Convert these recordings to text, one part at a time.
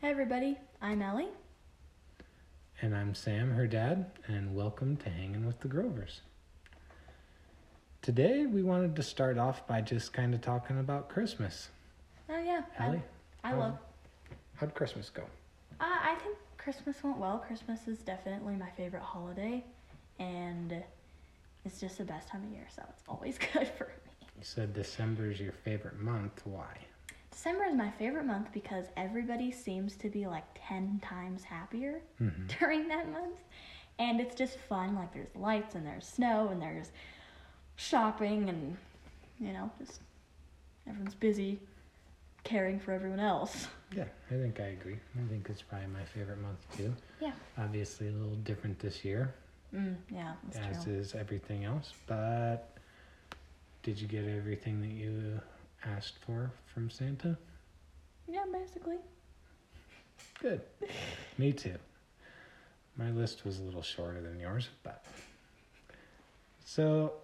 Hey everybody, I'm Ellie. And I'm Sam, her dad, and welcome to Hanging with the Grovers. Today we wanted to start off by just kind of talking about Christmas. Oh yeah, Ellie, I, I how- love. how'd Christmas go? Uh, I think Christmas went well. Christmas is definitely my favorite holiday, and it's just the best time of year, so it's always good for me. You said December's your favorite month. Why? December is my favorite month because everybody seems to be like ten times happier hmm during that month, and it's just fun. Like there's lights and there's snow and there's shopping and you know just everyone's busy caring for everyone else. Yeah, I think I agree. I think it's probably my favorite month too. Yeah. Obviously, a little different this year, Mm, yeah, as true. is everything else. But did you get everything that you asked for from Santa? Yeah, basically. Good. Me too. My list was a little shorter than yours, but. So,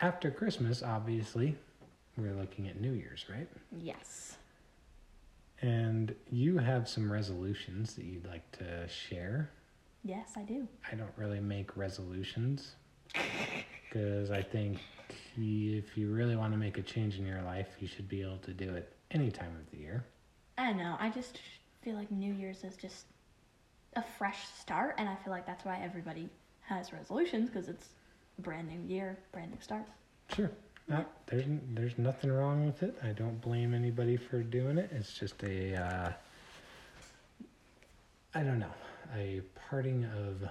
after Christmas, obviously, we're looking at New Year's, right? Yes. And you have some resolutions that you'd like to share. Yes, I do. I don't really make resolutions because I think if you really want to make a change in your life, you should be able to do it any time of the year. I don't know. I just feel like New Year's is just a fresh start, and I feel like that's why everybody has resolutions because it's a brand new year, brand new start. Sure. Not, there's there's nothing wrong with it. I don't blame anybody for doing it. It's just a uh, I don't know, a parting of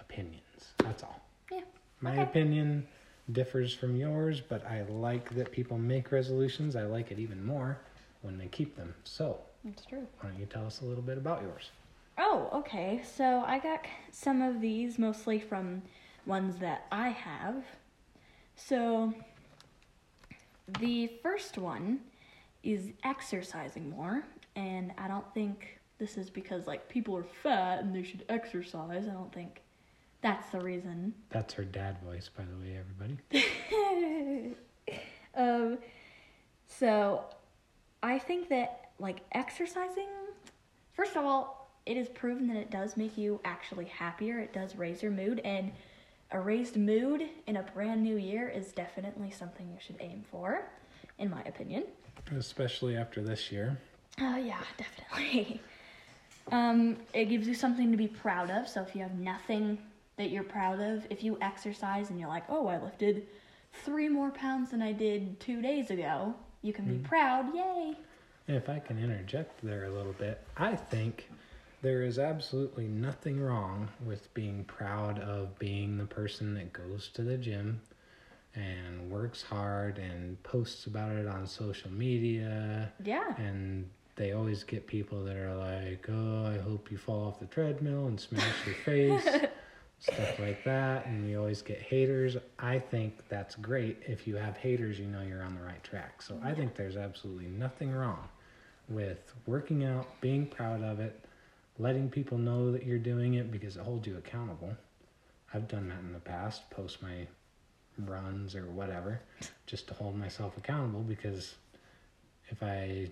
opinions. That's all. Yeah, My okay. opinion differs from yours, but I like that people make resolutions. I like it even more when they keep them. So, That's true. why don't you tell us a little bit about yours? Oh, okay. So I got some of these mostly from ones that I have. So the first one is exercising more, and I don't think this is because like people are fat and they should exercise. I don't think that's the reason. That's her dad voice, by the way, everybody. um, so I think that like exercising, first of all, it is proven that it does make you actually happier. It does raise your mood, and a raised mood in a brand new year is definitely something you should aim for, in my opinion. Especially after this year. Oh yeah, definitely. Um, it gives you something to be proud of. So if you have nothing that you're proud of, if you exercise and you're like, oh, I lifted three more pounds than I did two days ago, you can be mm-hmm. proud. Yay! If I can interject there a little bit, I think there is absolutely nothing wrong with being proud of being the person that goes to the gym and works hard and posts about it on social media. Yeah. And they always get people that are like, oh, I hope you fall off the treadmill and smash your face, stuff like that. And you always get haters. I think that's great. If you have haters, you know you're on the right track. So I think there's absolutely nothing wrong with working out, being proud of it, letting people know that you're doing it because it holds you accountable. I've done that in the past, post my runs or whatever, just to hold myself accountable because if I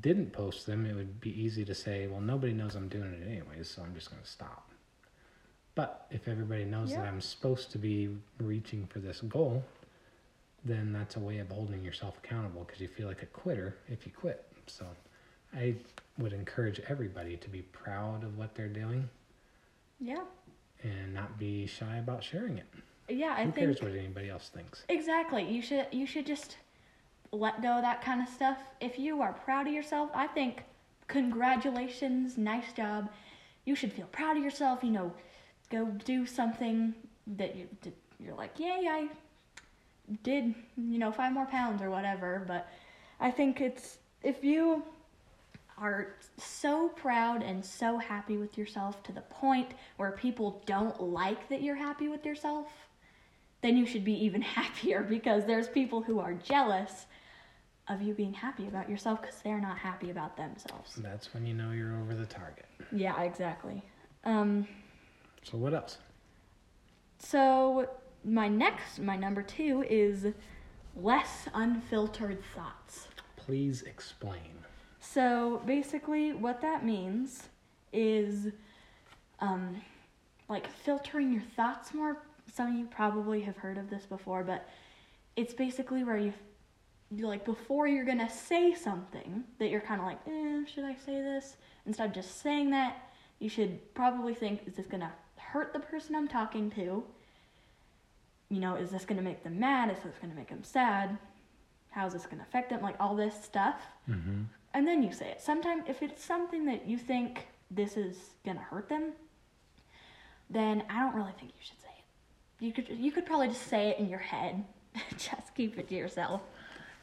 didn't post them, it would be easy to say, well, nobody knows I'm doing it anyways, so I'm just going to stop. But if everybody knows that I'm supposed to be reaching for this goal, then that's a way of holding yourself accountable because you feel like a quitter if you quit. So I would encourage everybody to be proud of what they're doing Yeah. and not be shy about sharing it. Yeah, I Who think cares what anybody else thinks? exactly. You should you should just let go of that kind of stuff. If you are proud of yourself, I think congratulations, nice job. You should feel proud of yourself. You know, go do something that you did- you're like, yay, I did you know five more pounds or whatever. But I think it's if you are so proud and so happy with yourself to the point where people don't like that you're happy with yourself, then you should be even happier because there's people who are jealous of you being happy about yourself because they're not happy about themselves. That's when you know you're over the target. Yeah, exactly. Um, So what else? so my next, my number two is less unfiltered thoughts. Please explain. So basically, what that means is um, like filtering your thoughts more. Some of you probably have heard of this before, but it's basically where you, you like before you're gonna say something that you're kind of like, eh, should I say this? Instead of just saying that, you should probably think, is this gonna hurt the person I'm talking to? You know, is this gonna make them mad? Is this gonna make them sad? How's this gonna affect them? Like all this stuff Mm-hmm. and then you say it. Sometimes, if it's something that you think this is gonna hurt them, then I don't really think you should say it. You could you could probably just say it in your head. just keep it to yourself.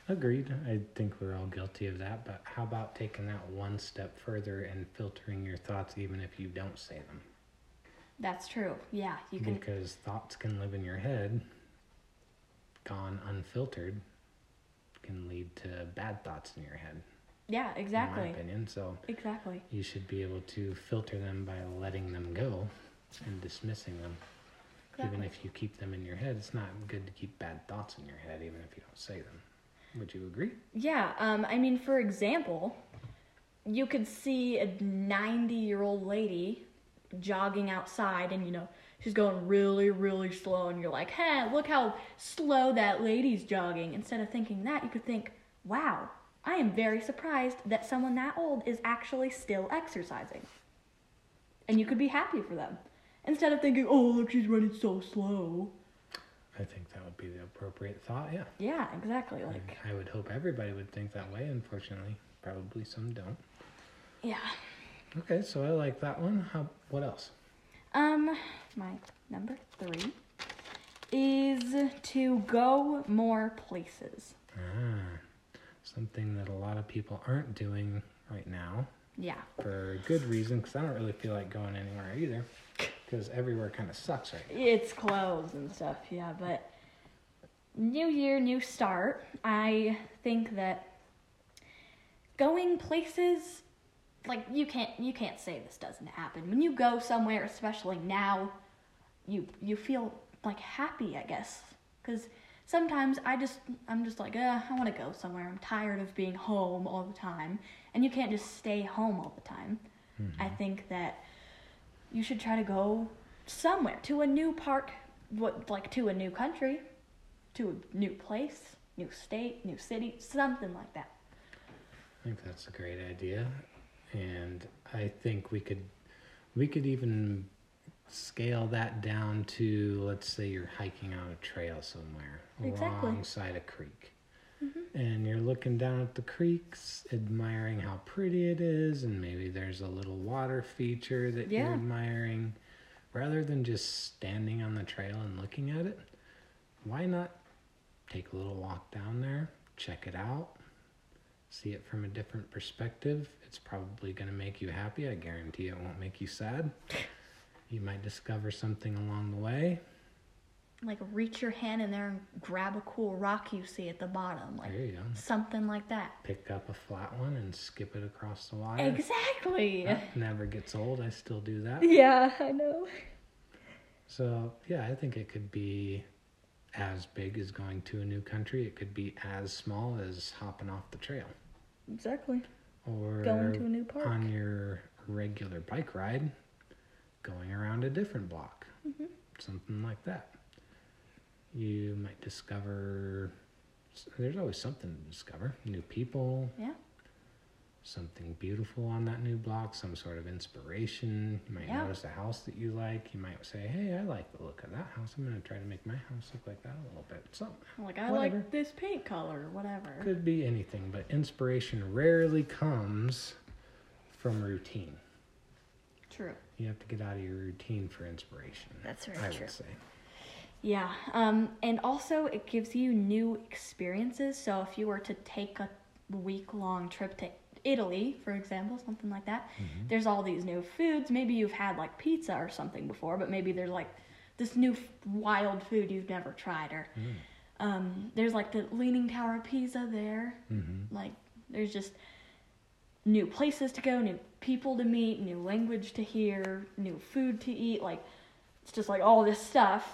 Agreed. I think we're all guilty of that. But how about taking that one step further and filtering your thoughts, even if you don't say them? That's true. Yeah, you can. Because thoughts can live in your head, gone unfiltered, can lead to bad thoughts in your head. Yeah, exactly. In exactly. my opinion. So Exactly. you should be able to filter them by letting them go and dismissing them. Even if you keep them in your head, it's not good to keep bad thoughts in your head, even if you don't say them. Would you agree? Yeah. Um. I mean, for example, you could see a ninety-year-old lady jogging outside, and you know she's going really, really slow, and you're like, "Hey, look how slow that lady's jogging." Instead of thinking that, you could think, "Wow, I am very surprised that someone that old is actually still exercising," and you could be happy for them. Instead of thinking, "Oh, look, she's running so slow." I think that would be the appropriate thought, yeah. Yeah, exactly. And Like, I would hope everybody would think that way. Unfortunately, probably some don't. yeah. Okay, so I like that one. How? What else? Um, my number three is to go more places. Ah, something that a lot of people aren't doing right now Yeah. for good reason. Because I don't really feel like going anywhere either. Because everywhere kind of sucks right now. It's clothes and stuff, yeah, but new year, new start. I think that going places like you can't you can't say this doesn't happen. When you go somewhere, especially now, you you feel like happy, I guess. Cuz sometimes I just I'm just like, uh, I want to go somewhere. I'm tired of being home all the time, and you can't just stay home all the time. I think that you should try to go somewhere to a new park, what like to a new country, to a new place, new state, new city, something like that. I think that's a great idea, and I think we could we could even scale that down to let's say you're hiking on a trail somewhere Exactly. alongside a creek. Mm-hmm. And you're looking down at the creeks, admiring how pretty it is, and maybe there's a little water feature that you're admiring. Rather than just standing on the trail and looking at it, why not take a little walk down there, check it out, see it from a different perspective. It's probably going to make you happy. I guarantee it won't make you sad. You might discover something along the way. Like reach your hand in there and grab a cool rock you see at the bottom, like There you go. something like that. Pick up a flat one and skip it across the water. Exactly. That never gets old. I still do that. Yeah, I know. So, yeah, I think it could be as big as going to a new country. It could be as small as hopping off the trail. Exactly. Or Going to a new park. on your regular bike ride, going around a different block. Mm-hmm. Something like that. You might discover, there's always something to discover. New people, Yeah. Something beautiful on that new block, some sort of inspiration. You might Yeah. notice a house that you like. You might say, hey, I like the look of that house. I'm going to try to make my house look like that a little bit. Something. Like I Whatever. like this paint color, or whatever. Could be anything, but inspiration rarely comes from routine. True. You have to get out of your routine for inspiration. That's very I true. would say. Yeah, um, and also it gives you new experiences. So if you were to take a week long trip to Italy, for example, something like that, Mm-hmm. there's all these new foods. Maybe you've had like pizza or something before, but maybe there's like this new f- wild food you've never tried. Or Mm. um, there's like the Leaning Tower of Pisa there. Mm-hmm. Like there's just new places to go, new people to meet, new language to hear, new food to eat. Like it's just like all this stuff,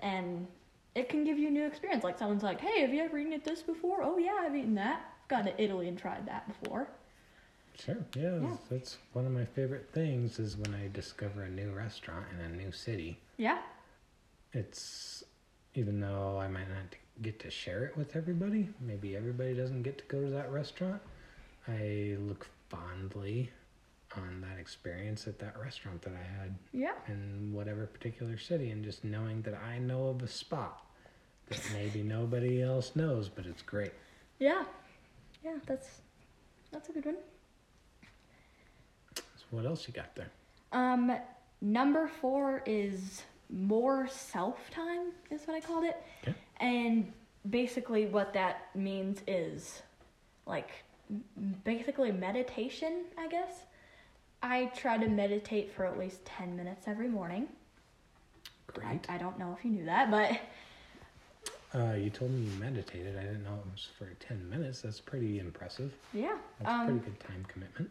and it can give you a new experience. Like someone's like, "Hey, have you ever eaten at this before?" "Oh yeah, I've eaten that. I've gone to Italy and tried that before." Sure. Yeah, Yeah. that's one of my favorite things is when I discover a new restaurant in a new city. Yeah. It's even though I might not get to share it with everybody, maybe everybody doesn't get to go to that restaurant. I look fondly on that experience at that restaurant that I had Yeah. in whatever particular city and just knowing that I know of a spot that maybe nobody else knows, but it's great. Yeah. Yeah, that's that's a good one. What else you got there? Um, number four is more self time, is what I called it. Okay. And basically, what that means is like basically meditation, I guess. I try to meditate for at least 10 minutes every morning. I, Great. I don't know if you knew that, but Uh, you told me you meditated. I didn't know it was for 10 minutes. That's pretty impressive. yeah. That's um, a pretty good time commitment.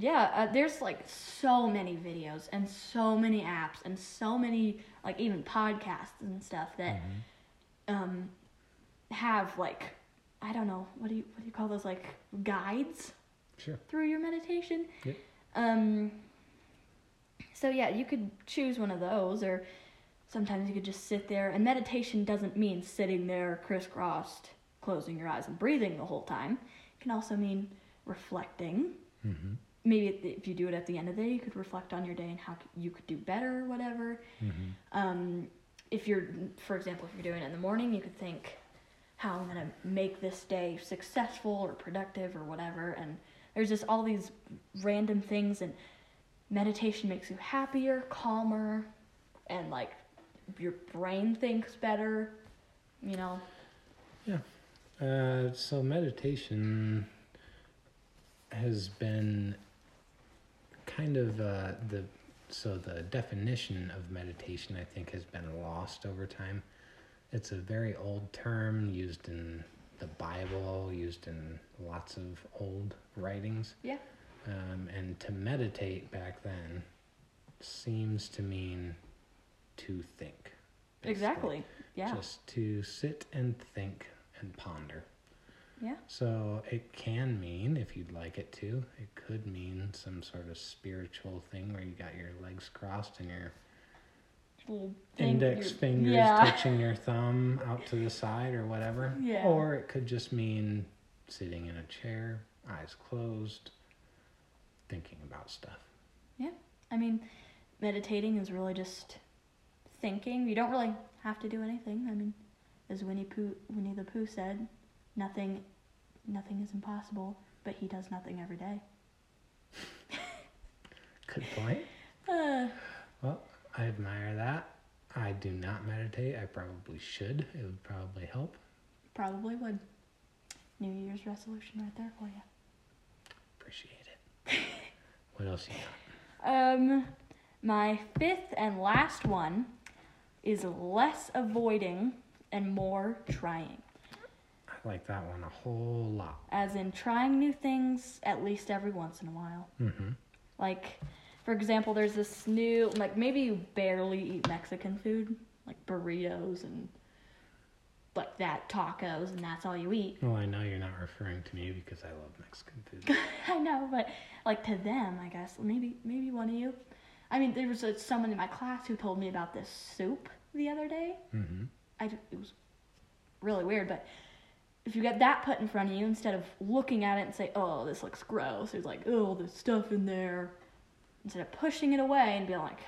Yeah, uh, there's like so many videos and so many apps and so many like even podcasts and stuff that Mhm. um have like I don't know what do you what do you call those like guides Sure. through your meditation. Yep. Um. So yeah, you could choose one of those, or sometimes you could just sit there. And meditation doesn't mean sitting there crisscrossed, closing your eyes and breathing the whole time. It can also mean reflecting Mm-hmm. Maybe if- you do it at the end of the day, you could reflect on your day and how you could do better or whatever. Mm-hmm. Um, if you're, for example, if you're doing it in the morning, you could think how I'm gonna make this day successful or productive or whatever. And there's just all these random things, and meditation makes you happier, calmer, and like your brain thinks better. You know. Uh, so meditation has been kind of uh, the so the definition of meditation I think has been lost over time. It's a very old term used in the Bible, used in lots of old writings. Yeah. Um, and to meditate back then seems to mean to think. basically. Exactly. Yeah. Just to sit and think and ponder. Yeah. So it can mean, if you'd like it to, it could mean some sort of spiritual thing where you got your legs crossed and your thing- index fingers Yeah. touching your thumb out to the side or whatever. Yeah. Or it could just mean sitting in a chair, eyes closed, thinking about stuff. Yeah. I mean, meditating is really just thinking. You don't really have to do anything. I mean, as Winnie Pooh, Winnie the Pooh said, nothing, nothing is impossible. But he does nothing every day. Good point. Uh, Well, I admire that. I do not meditate. I probably should. It would probably help. probably would. New Year's resolution right there for you. Appreciate it. what else you got? Um, my fifth and last one is less avoiding and more trying. Like that one a whole lot. As in trying new things at least every once in a while. Mm-hmm. Like, for example, there's this new, like, maybe you barely eat Mexican food, like burritos and like that, tacos, and that's all you eat. Well, I know you're not referring to me because I love Mexican food. I know, but like to them, I guess maybe maybe one of you. I mean, there was uh someone in my class who told me about this soup the other day. mm-hmm. I it was really weird, but if you get that put in front of you instead of looking at it and say, "Oh, this looks gross," there's like, "Oh, there's stuff in there," instead of pushing it away and being like,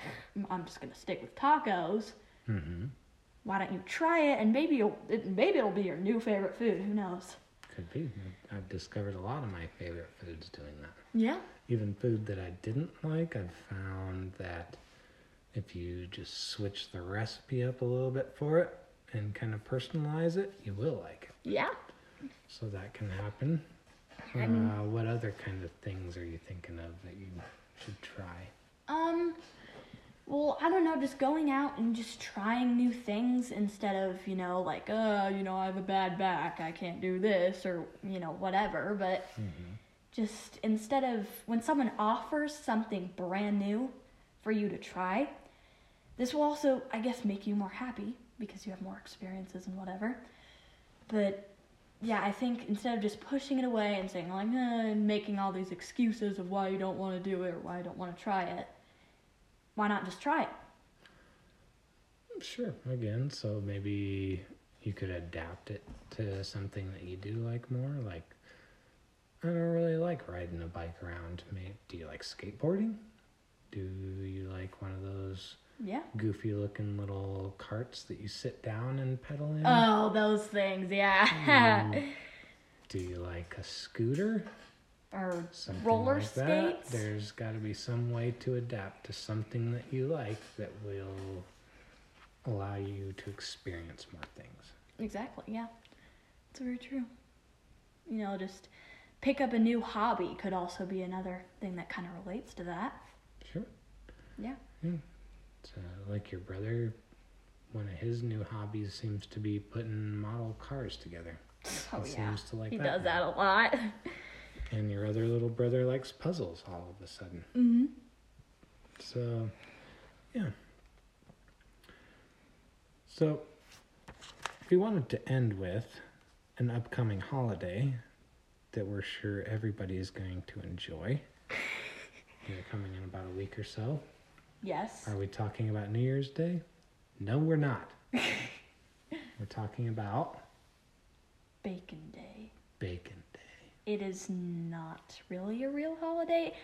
"I'm just gonna stick with tacos." Mm-hmm. Why don't you try it and maybe you'll, it, maybe it'll be your new favorite food? Who knows? Could be. I've discovered a lot of my favorite foods doing that. Yeah. Even food that I didn't like, I've found that if you just switch the recipe up a little bit for it and kind of personalize it, you will like it. Yeah. So that can happen. And- Uh, what other kind of things are you thinking of that you should try? Um, well, I don't know, just going out and just trying new things instead of, you know, like, uh, you know, I have a bad back, I can't do this, or, you know, whatever. But Mm-hmm. just instead of when someone offers something brand new for you to try, this will also, I guess, make you more happy because you have more experiences and whatever. But yeah, I think instead of just pushing it away and saying like, eh, and making all these excuses of why you don't want to do it or why you don't want to try it, why not just try it? Sure. Again, so maybe you could adapt it to something that you do like more. Like, I don't really like riding a bike around. Do you like skateboarding? Do you like one of those Yeah. goofy looking little carts that you sit down and pedal in? Oh, those things, yeah. Mm. Do you like a scooter? or Something roller like that? There's got to be some way to adapt to something that you like that will allow you to experience more things. Exactly, yeah. It's very true. You know, just pick up a new hobby could also be another thing that kind of relates to that. Sure. Yeah. It's, uh, like your brother, one of his new hobbies seems to be putting model cars together. Oh, he yeah. to like He that. does now. that a lot. And your other little brother likes puzzles all of a sudden. hmm So, yeah. So, we wanted to end with an upcoming holiday that we're sure everybody is going to enjoy. They're coming in about a week or so. Yes. Are we talking about New Year's Day? No, we're not. we're talking about Bacon Day. Bacon Day. It is not really a real holiday.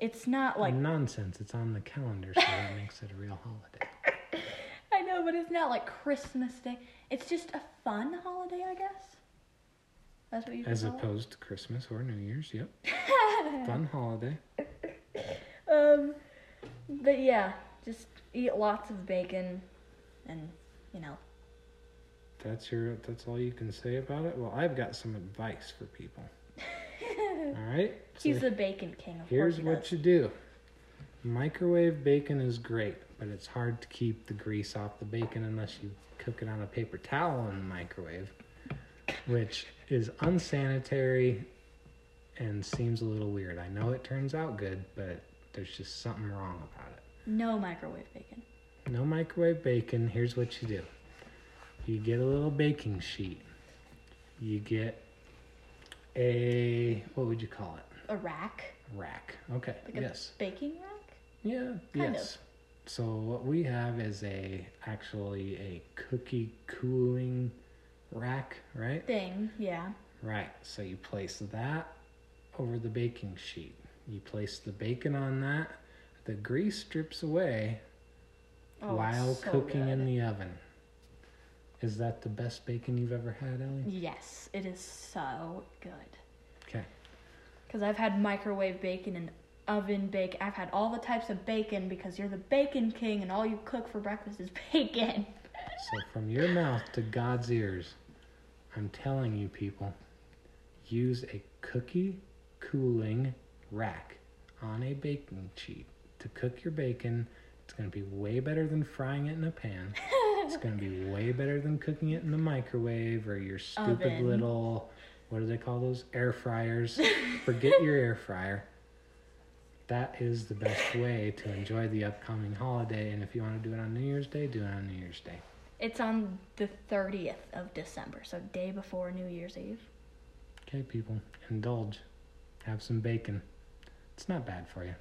It's not like Nonsense. It's on the calendar, so that makes it a real holiday. I know, but it's not like Christmas Day. It's just a fun holiday, I guess. That's what you As call it? opposed to Christmas or New Year's. Yep. Fun holiday. Um, but yeah, just eat lots of bacon, and you know, That's your. That's all you can say about it. Well, I've got some advice for people. all right. So he's the bacon king. Of here's he what does. you do. Microwave bacon is great, but it's hard to keep the grease off the bacon unless you cook it on a paper towel in the microwave, which is unsanitary and seems a little weird. I know it turns out good, but there's just something wrong about it. No microwave bacon. No microwave bacon. Here's what you do you get a little baking sheet. You get a, what would you call it? A rack, Rack. Okay. like a yes. baking rack. Yeah. Kind yes. So what we have is a actually a cookie cooling rack, right? Thing, yeah. Right. So you place that over the baking sheet. You place the bacon on that. The grease drips away Oh, while so cooking in the oven. Is that the best bacon you've ever had, Ellie? Yes, it is so good. Okay. Because I've had microwave bacon and oven bacon. I've had all the types of bacon because you're the bacon king and all you cook for breakfast is bacon. So from your mouth to God's ears, I'm telling you people, use a cookie cooling rack on a baking sheet to cook your bacon. It's going to be way better than frying it in a pan. it's going to be way better than cooking it in the microwave or your stupid Oven. little what do they call those air fryers? Forget your air fryer. That is the best way to enjoy the upcoming holiday. And if you want to do it on New Year's Day, do it on New Year's Day. It's on the 30th of December, so day before New Year's Eve. Okay, people, indulge. Have some bacon. It's not bad for you.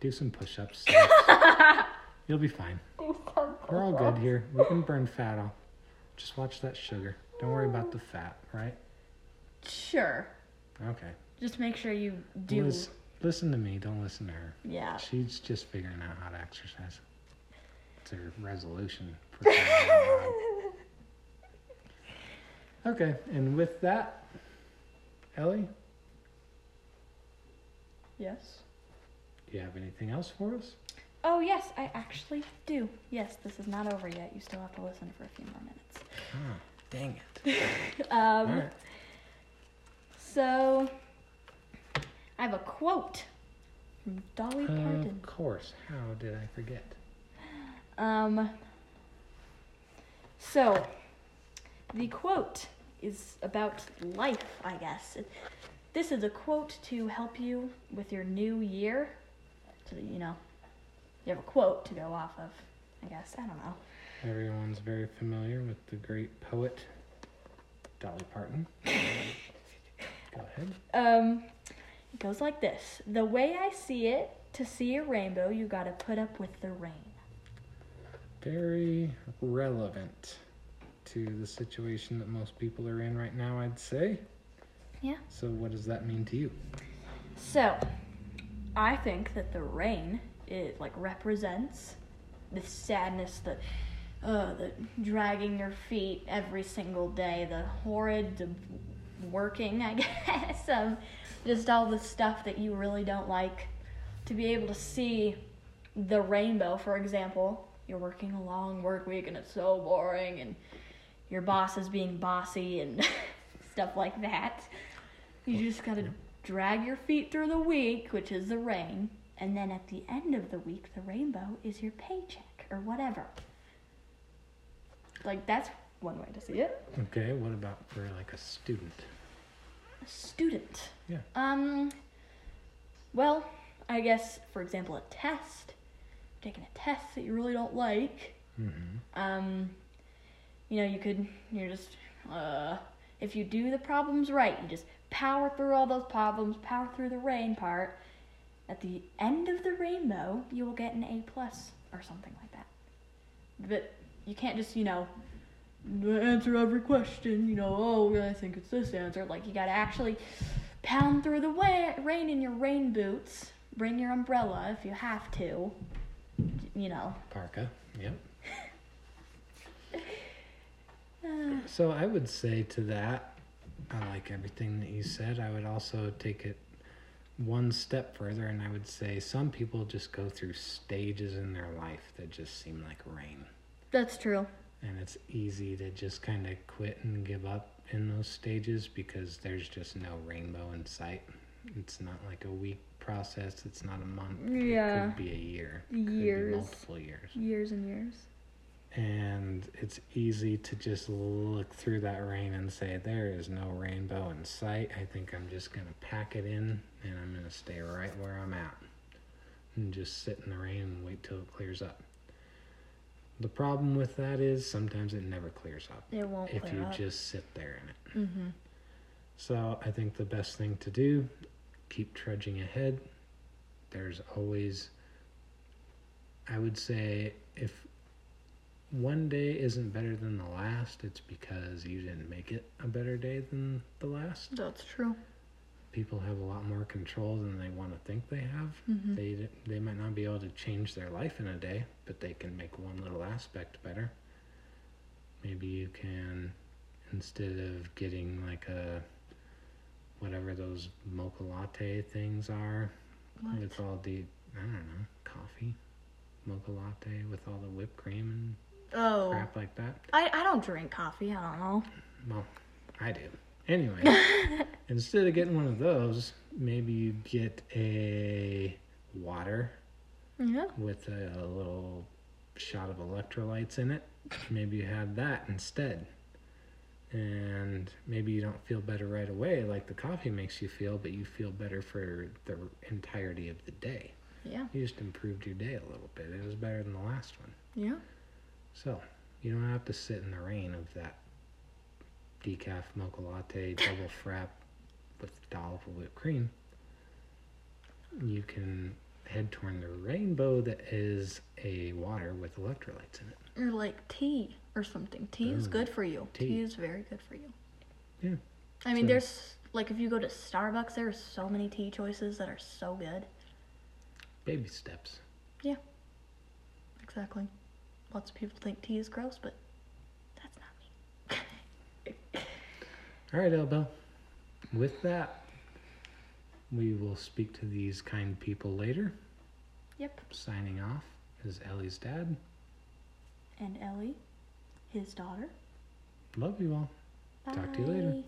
Do some push ups. You'll be fine. We're all good here. We can burn fat off. Just watch that sugar. Don't worry about the fat, right? Sure. Okay. Just make sure you do. Lis- listen to me. Don't listen to her. Yeah. She's just figuring out how to exercise. It's her resolution. For crying out loud. okay, and with that, Ellie, Yes. do you have anything else for us? Oh, yes, I actually do. Yes, this is not over yet. You still have to listen for a few more minutes. Ah, dang it. Um, right. So, I have a quote from Dolly Parton. of course. How did I forget? Um, so, the quote is about life, I guess. It, this is a quote to help you with your new year. So that, you know, you have a quote to go off of, I guess. I don't know. Everyone's very familiar with the great poet Dolly Parton. Go ahead. Um, it goes like this The way I see it, to see a rainbow, you gotta put up with the rain. Very relevant to the situation that most people are in right now, I'd say. Yeah. So, what does that mean to you? So, I think that the rain it like represents the sadness that uh the dragging your feet every single day, the horrid the working, I guess, um just all the stuff that you really don't like to be able to see the rainbow, for example. You're working a long work week and it's so boring and your boss is being bossy and stuff like that. You just gotta drag your feet through the week, which is the rain, and then at the end of the week, the rainbow is your paycheck or whatever. Like, that's one way to see it. Okay, what about for like a student? A student. Yeah. Um, well, I guess, for example, a test. Taking a test that you really don't like. Mm-hmm. um, you know, you could, you're just, uh, if you do the problems right, you just power through all those problems, power through the rain part. At the end of the rainbow, you will get an A plus or something like that. But you can't just, you know, answer every question. You know, oh, I think it's this answer. Like you gotta actually pound through the rain in your rain boots. Bring your umbrella if you have to. You know. Parka. Yep. Uh, So I would say to that, I like everything that you said. I would also take it one step further and I would say some people just go through stages in their life that just seem like rain. that's true. And it's easy to just kind of quit and give up in those stages because there's just no rainbow in sight. It's not like a week process, it's not a month. Yeah. It could be a year. Years. multiple years. Years and years. And it's easy to just look through that rain and say there is no rainbow in sight i think i'm just going to pack it in and i'm going to stay right where i'm at and just sit in the rain and wait till it clears up the problem with that is sometimes it never clears up It won't if you up. just sit there in it Mm-hmm. so I think the best thing to do, keep trudging ahead. There's always, I would say, if one day isn't better than the last, it's because you didn't make it a better day than the last. That's true. People have a lot more control than they want to think they have. Mm-hmm. They they might not be able to change their life in a day, but they can make one little aspect better. Maybe you can, instead of getting like a whatever those mocha latte things are, What? with all the I don't know coffee, mocha latte with all the whipped cream and Oh, crap like that. I, I don't drink coffee. I don't know. Well, I do. Anyway, instead of getting one of those, maybe you get a water Yeah. with a, a little shot of electrolytes in it. Maybe you have that instead. And maybe you don't feel better right away like the coffee makes you feel, but you feel better for the entirety of the day. Yeah. You just improved your day a little bit. It was better than the last one. Yeah. So, you don't have to sit in the rain of that decaf mocha latte double frap with a dollop of whipped cream. You can head toward the rainbow that is a water with electrolytes in it. Or like tea or something. Tea is oh, good for you. Tea. tea. is very good for you. Yeah. I mean, So- there's like if you go to Starbucks, there are so many tea choices that are so good. Baby steps. Yeah. Exactly. Lots of people think tea is gross, but that's not me. All right, Elbel. With that, we will speak to these kind people later. Yep. Signing off is Ellie's dad. And Ellie, his daughter. Love you all. Talk to you later. Bye.